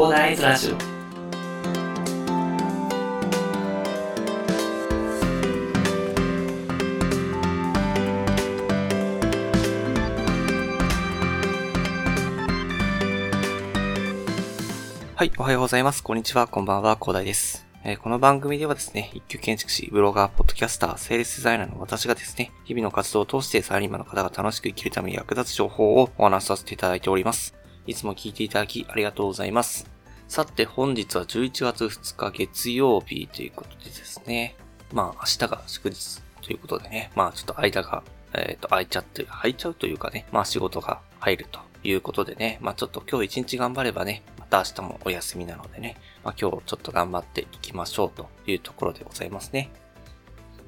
広大ズラジオはい、おはようございます。こんにちは、こんばんは、広大です。えーこの番組ではですね、一級建築士、ブロガー、ポッドキャスター、セールスデザイナーの私がですね、日々の活動を通してサラリーマンの方が楽しく生きるために役立つ情報をお話しさせていただいております。いつも聞いていただきありがとうございます。さて、本日は11月2日月曜日ということでですね、まあ明日が祝日ということでね、まあちょっと間が、えっ、と、空いちゃって、空いちゃうというかね、まあ仕事が入るということでね、まあちょっと今日一日頑張ればね、また明日もお休みなのでね、まあ今日ちょっと頑張っていきましょうというところでございますね。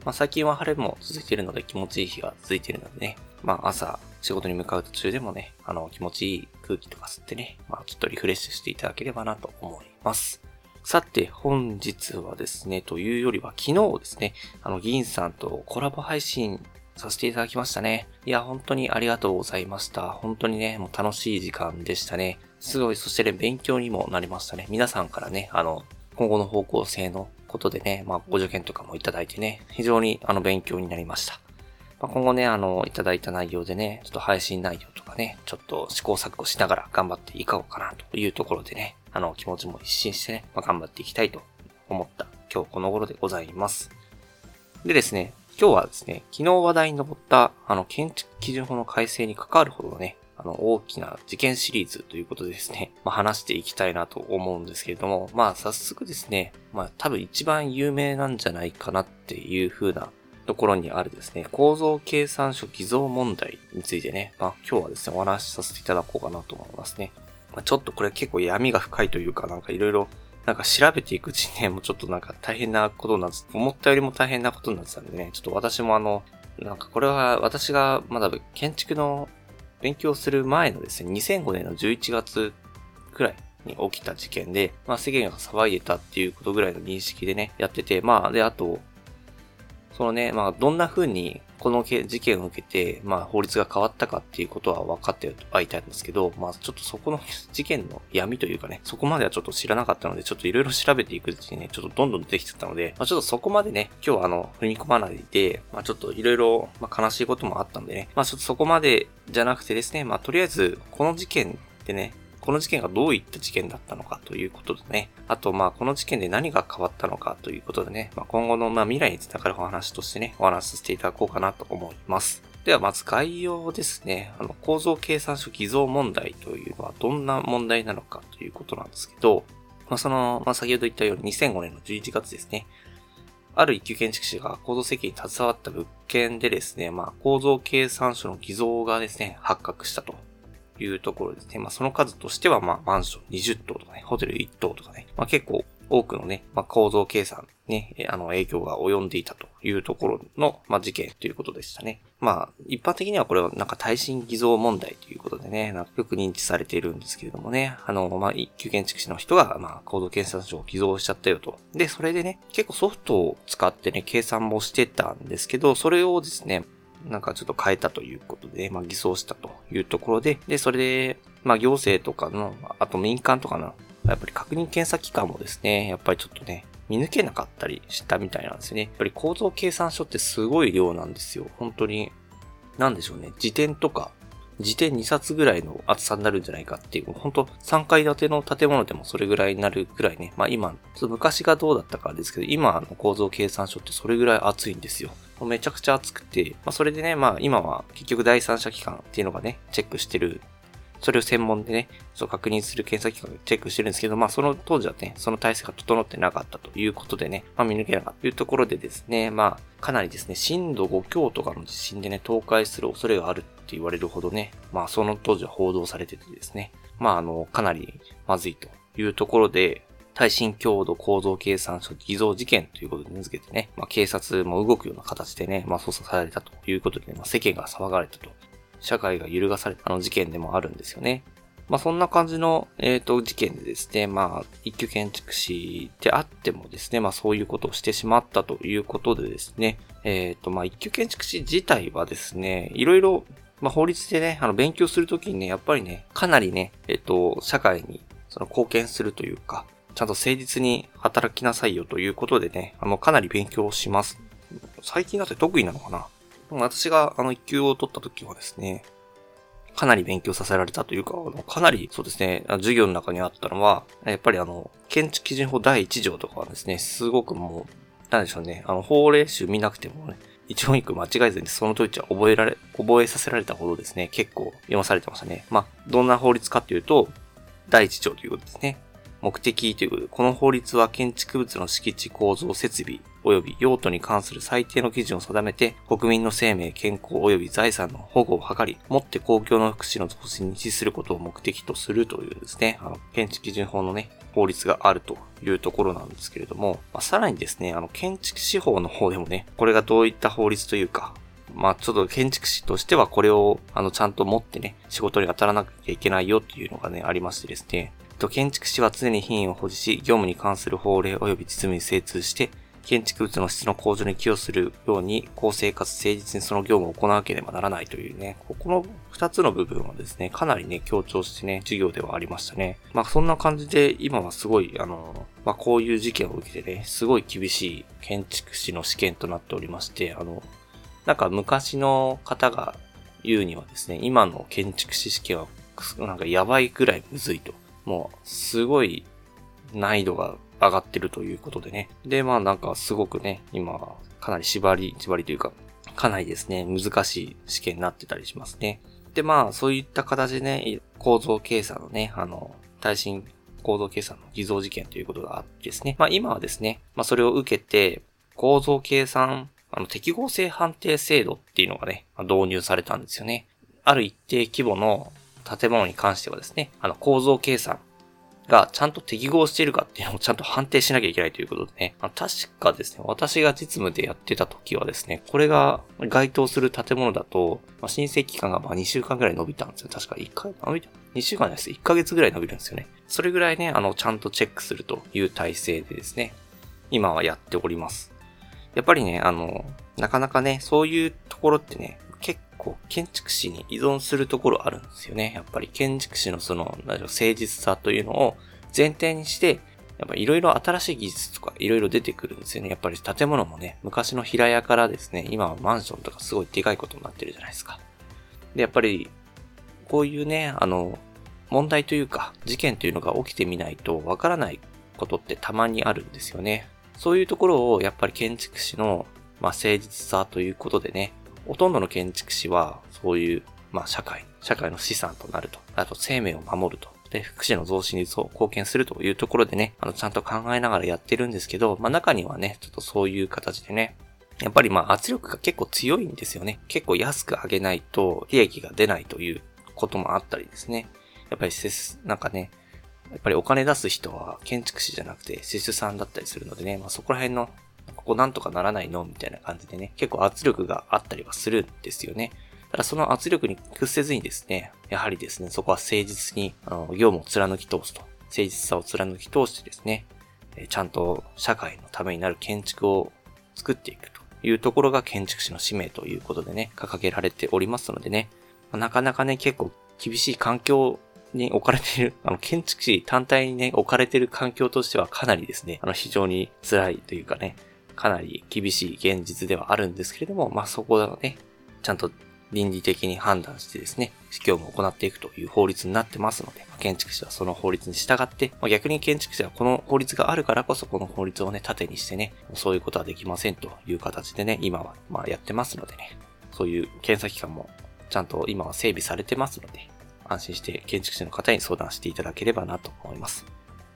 まあ最近は晴れも続いているので気持ちいい日が続いているのでね、まあ朝仕事に向かう途中でもね、あの気持ちいい空気とか吸ってね、まあちょっとリフレッシュしていただければなと思います。さて、本日はですね、というよりは昨日ですね、あの、銀さんとコラボ配信させていただきましたね。いや、本当にありがとうございました。本当にね、もう楽しい時間でしたね。すごい、そしてね、勉強にもなりましたね。皆さんからね、あの、今後の方向性のことでね、まあ、ご助言とかもいただいてね、非常にあの、勉強になりました。まあ、今後ね、あの、いただいた内容でね、ちょっと配信内容とかね、ちょっと試行錯誤しながら頑張っていこうかなというところでね、あの、気持ちも一新してね、まあ、頑張っていきたいと思った今日この頃でございます。でですね、今日はですね、昨日話題に上った、あの、建築基準法の改正に関わるほどのね、あの、大きな事件シリーズということでですね、まあ、話していきたいなと思うんですけれども、まあ、早速ですね、まあ、多分一番有名なんじゃないかなっていう風なところにあるですね、構造計算書偽造問題についてね、まあ、今日はですね、お話しさせていただこうかなと思いますね。まあ、ちょっとこれ結構闇が深いというか、なんかいろいろなんか調べていくうちにね、もうちょっとなんか大変なことになって、思ったよりも大変なことになってたんでね、ちょっと私もあの、なんかこれは私がまだ建築の勉強する前のですね、2005年の11月くらいに起きた事件で、まあ世間が騒いでたっていうことぐらいの認識でね、やってて、まあで、あと、そのね、まあどんな風にこの事件を受けて、まあ法律が変わったかっていうことは分かってはいたんですけど、まあちょっとそこの事件の闇というかね、そこまではちょっと知らなかったので、ちょっといろいろ調べていくうちにね、ちょっとどんどん出てきちゃったので、まあちょっとそこまでね、今日はあの、踏み込まないで、まあちょっといろいろ、まあ悲しいこともあったんでね、まあちょっとそこまでじゃなくてですね、まあとりあえず、この事件でね、この事件がどういった事件だったのかということでね。あと、まあ、この事件で何が変わったのかということでね。まあ、今後の、ま、未来につながるお話としてね、お話しさせていただこうかなと思います。では、まず概要ですね。あの、構造計算書偽造問題というのはどんな問題なのかということなんですけど、まあ、その、まあ、先ほど言ったように2005年の11月ですね。ある一級建築士が構造設計に携わった物件でですね、まあ、構造計算書の偽造がですね、発覚したというところですね。まあ、その数としては、まあ、マンション20棟とかね、ホテル1棟とかね、まあ、結構多くのね、まあ、構造計算ね、あの、影響が及んでいたというところの、まあ、事件ということでしたね。まあ、一般的にはこれはなんか耐震偽造問題ということでね、なんかよく認知されているんですけれどもね、あの、まあ、一級建築士の人が、まあ、構造計算書を偽造しちゃったよと。で、それでね、結構ソフトを使ってね、計算もしてたんですけど、それをですね、なんかちょっと変えたということで、まあ偽装したというところで、で、それで、まあ行政とかの、あと民間とかの、やっぱり確認検査機関もですね、やっぱりちょっとね、見抜けなかったりしたみたいなんですよね。やっぱり構造計算書ってすごい量なんですよ。本当に、なんでしょうね。辞典とか、辞典2冊ぐらいの厚さになるんじゃないかっていう、本当3階建ての建物でもそれぐらいになるぐらいね。まあ今、昔がどうだったかですけど、今の構造計算書ってそれぐらい厚いんですよ。めちゃくちゃ厚くて、まあそれでね、まあ今は結局第三者機関っていうのがね、チェックしてる。それを専門でね、そう確認する検査機関がチェックしてるんですけど、まあその当時はね、その体制が整ってなかったということでね、まあ見抜けなかったというところでですね、まあかなりですね、震度5強とかの地震でね、倒壊する恐れがあるって言われるほどね、まあその当時は報道されててですね、まああの、かなりまずいというところで、耐震強度構造計算書偽造事件ということで名付けてね、まあ警察も動くような形でね、まあ捜査されたということで、ね、まあ世間が騒がれたと。社会が揺るがされたあの事件でもあるんですよね。まあそんな感じの、えっ、と、事件でですね、まあ、一級建築士であってもですね、まあそういうことをしてしまったということでですね、えっ、と、まあ一級建築士自体はですね、いろいろ、まあ法律でね、あの勉強するときにね、やっぱりね、かなりね、えっ、と、社会にその貢献するというか、ちゃんと誠実に働きなさいよということでね、あの、かなり勉強します。最近だって得意なのかな？私があの一級を取った時はですね、かなり勉強させられたというか、かなりそうですね、授業の中にあったのは、やっぱりあの、建築基準法第1条とかはですね、すごくもう、なんでしょうね、あの、法令集見なくてもね、一音一句間違えずにその通りは覚えられ、覚えさせられたほどですね、結構読まされてましたね。まあ、どんな法律かっていうと、第1条ということですね。目的ということで、この法律は建築物の敷地構造設備及び用途に関する最低の基準を定めて、国民の生命、健康及び財産の保護を図り、もって公共の福祉の増進に資することを目的とするというですね、あの、建築基準法のね、法律があるというところなんですけれども、まあ、さらにですね、あの、建築士法の方でもね、これがどういった法律というか、まあちょっと建築士としてはこれをあのちゃんと持ってね、仕事に当たらなきゃいけないよっていうのがね、ありましてですね。と建築士は常に品位を保持し、業務に関する法令及び実務に精通して、建築物の質の向上に寄与するように、公正かつ誠実にその業務を行わなければならないというね、ここの二つの部分はですね、かなりね、強調してね、授業ではありましたね。まあそんな感じで、今はすごい、あの、まあこういう事件を受けてね、すごい厳しい建築士の試験となっておりまして、あの、なんか昔の方が言うにはですね、今の建築士試験は、なんかやばいくらいむずいと。もう、すごい難易度が上がってるということでね。で、まあなんかすごくね、今、かなり縛り、縛りというか、かなりですね、難しい試験になってたりしますね。で、まあ、そういった形でね、構造計算のね、あの、耐震構造計算の偽造事件ということがあってですね。まあ今はですね、まあそれを受けて、構造計算、あの、適合性判定制度っていうのがね、導入されたんですよね。ある一定規模の建物に関してはですね、あの構造計算がちゃんと適合しているかっていうのをちゃんと判定しなきゃいけないということでね、確かですね、私が実務でやってた時はですね、これが該当する建物だと、まあ、申請期間がま2週間ぐらい伸びたんですよ。確か1回、伸びた ?2 週間です。1ヶ月ぐらい伸びるんですよね。それぐらいね、あの、ちゃんとチェックするという体制でですね、今はやっております。やっぱりね、あの、なかなかね、そういうところってね、こう、建築士に依存するところあるんですよね。やっぱり建築士のその、何誠実さというのを前提にして、やっぱいろいろ新しい技術とかいろいろ出てくるんですよね。やっぱり建物もね、昔の平屋からですね、今はマンションとかすごいでかいことになってるじゃないですか。で、やっぱり、こういうね、あの、問題というか、事件というのが起きてみないとわからないことってたまにあるんですよね。そういうところをやっぱり建築士の、まあ、誠実さということでね、ほとんどの建築士は、そういう、まあ、社会、社会の資産となると。あと、生命を守ると。で、福祉の増進に貢献するというところでね、あの、ちゃんと考えながらやってるんですけど、まあ、中にはね、ちょっとそういう形でね、やっぱりまあ圧力が結構強いんですよね。結構安く上げないと利益が出ないということもあったりですね。やっぱりなんかね、やっぱりお金出す人は建築士じゃなくて施主さんだったりするのでね、まあそこら辺のここなんとかならないのみたいな感じでね、結構圧力があったりはするんですよね。ただその圧力に屈せずにですね、やはりですね、そこは誠実に、あの、業務を貫き通すと。誠実さを貫き通してですね、ちゃんと社会のためになる建築を作っていくというところが建築士の使命ということでね、掲げられておりますのでね、なかなかね、結構厳しい環境に置かれている、あの、建築士単体にね、置かれている環境としてはかなりですね、あの、非常に辛いというかね、かなり厳しい現実ではあるんですけれども、まあそこをね、ちゃんと倫理的に判断してですね、業務を行っていくという法律になってますので、建築士はその法律に従って、まあ、逆に建築士はこの法律があるからこそこの法律をね、盾にしてね、そういうことはできませんという形でね、今はまあやってますのでね、そういう検査機関もちゃんと今は整備されてますので、安心して建築士の方に相談していただければなと思います。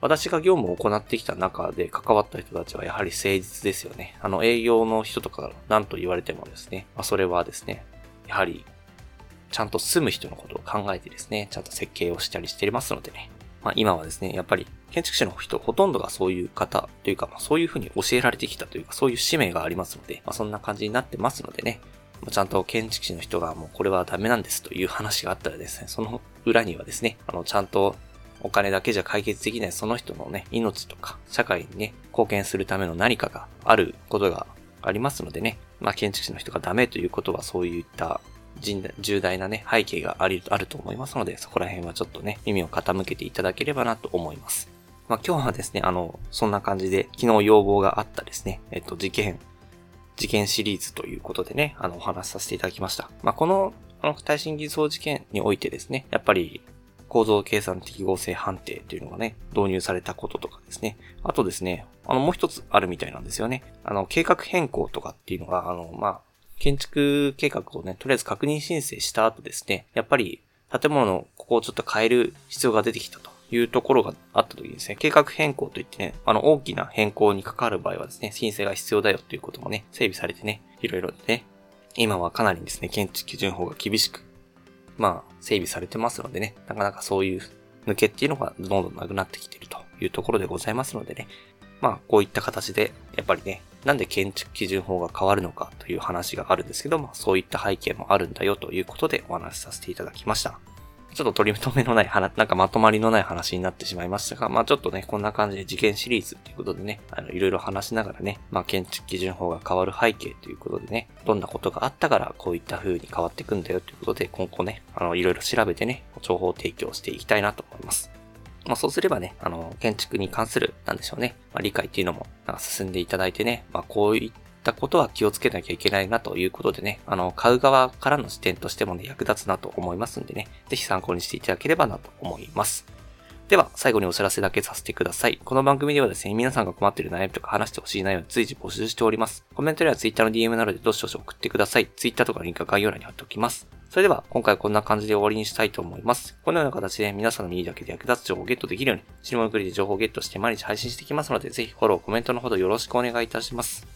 私が業務を行ってきた中で関わった人たちはやはり誠実ですよね。あの営業の人とか何と言われてもですね、まあ、それはですね、やはりちゃんと住む人のことを考えてですね、ちゃんと設計をしたりしていますのでね。まあ今はですね、やっぱり建築士の人ほとんどがそういう方というか、まあそういうふうに教えられてきたというか、そういう使命がありますので、まあそんな感じになってますのでね、ちゃんと建築士の人がもうこれはダメなんですという話があったらですね、その裏にはですね、あの、ちゃんとお金だけじゃ解決できないその人のね、命とか社会にね、貢献するための何かがあることがありますのでね、まあ建築士の人がダメということはそういった重大なね、背景があるあると思いますので、そこら辺はちょっとね、耳を傾けていただければなと思います。まあ、今日はですね、あの、そんな感じで、昨日要望があったですね、えっと、事件、事件シリーズということでね、あの、お話しさせていただきました。まあ、この、あの、耐震偽装事件においてですね、やっぱり、構造計算適合性判定というのがね、導入されたこととかですね。あとですね、あの、もう一つあるみたいなんですよね。あの、計画変更とかっていうのが、あの、まあ、建築計画をね、とりあえず確認申請した後ですね、やっぱり建物のここをちょっと変える必要が出てきたというところがあった時にですね、計画変更といってね、あの大きな変更に関わる場合はですね、申請が必要だよということもね、整備されてね、いろいろね、今はかなりですね、建築基準法が厳しく、まあ、整備されてますのでね、なかなかそういう抜けっていうのがどんどんなくなってきてるというところでございますのでね、まあ、こういった形で、やっぱりね、なんで建築基準法が変わるのかという話があるんですけどまあ、そういった背景もあるんだよということでお話しさせていただきました。ちょっと取り留めのない話、なんかまとまりのない話になってしまいましたが、まあちょっとね、こんな感じで事件シリーズということでね、あの、いろいろ話しながらね、まあ建築基準法が変わる背景ということでね、どんなことがあったからこういった風に変わっていくんだよということで、今後ね、あの、いろいろ調べてね、情報提供していきたいなと思います。まあそうすればね、あの、建築に関する、なんでしょうね、まあ、理解っていうのも、進んでいただいてね、まあこういったたことは気をつけなきゃいけないなということでね、あの、買う側からの視点としてもね、役立つなと思いますんでね、ぜひ参考にしていただければなと思います。では、最後にお知らせだけさせてください。この番組ではですね、皆さんが困っている悩みとか話してほしい内容を随時募集しております。コメントや Twitter の DM などでどしどし送ってください。Twitter とかのリンクは概要欄に貼っておきます。それでは、今回はこんな感じで終わりにしたいと思います。このような形で皆さんの耳だけで役立つ情報をゲットできるように、死に物くりで情報をゲットして毎日配信していきますので、ぜひフォロー、コメントのほどよろしくお願いいたします。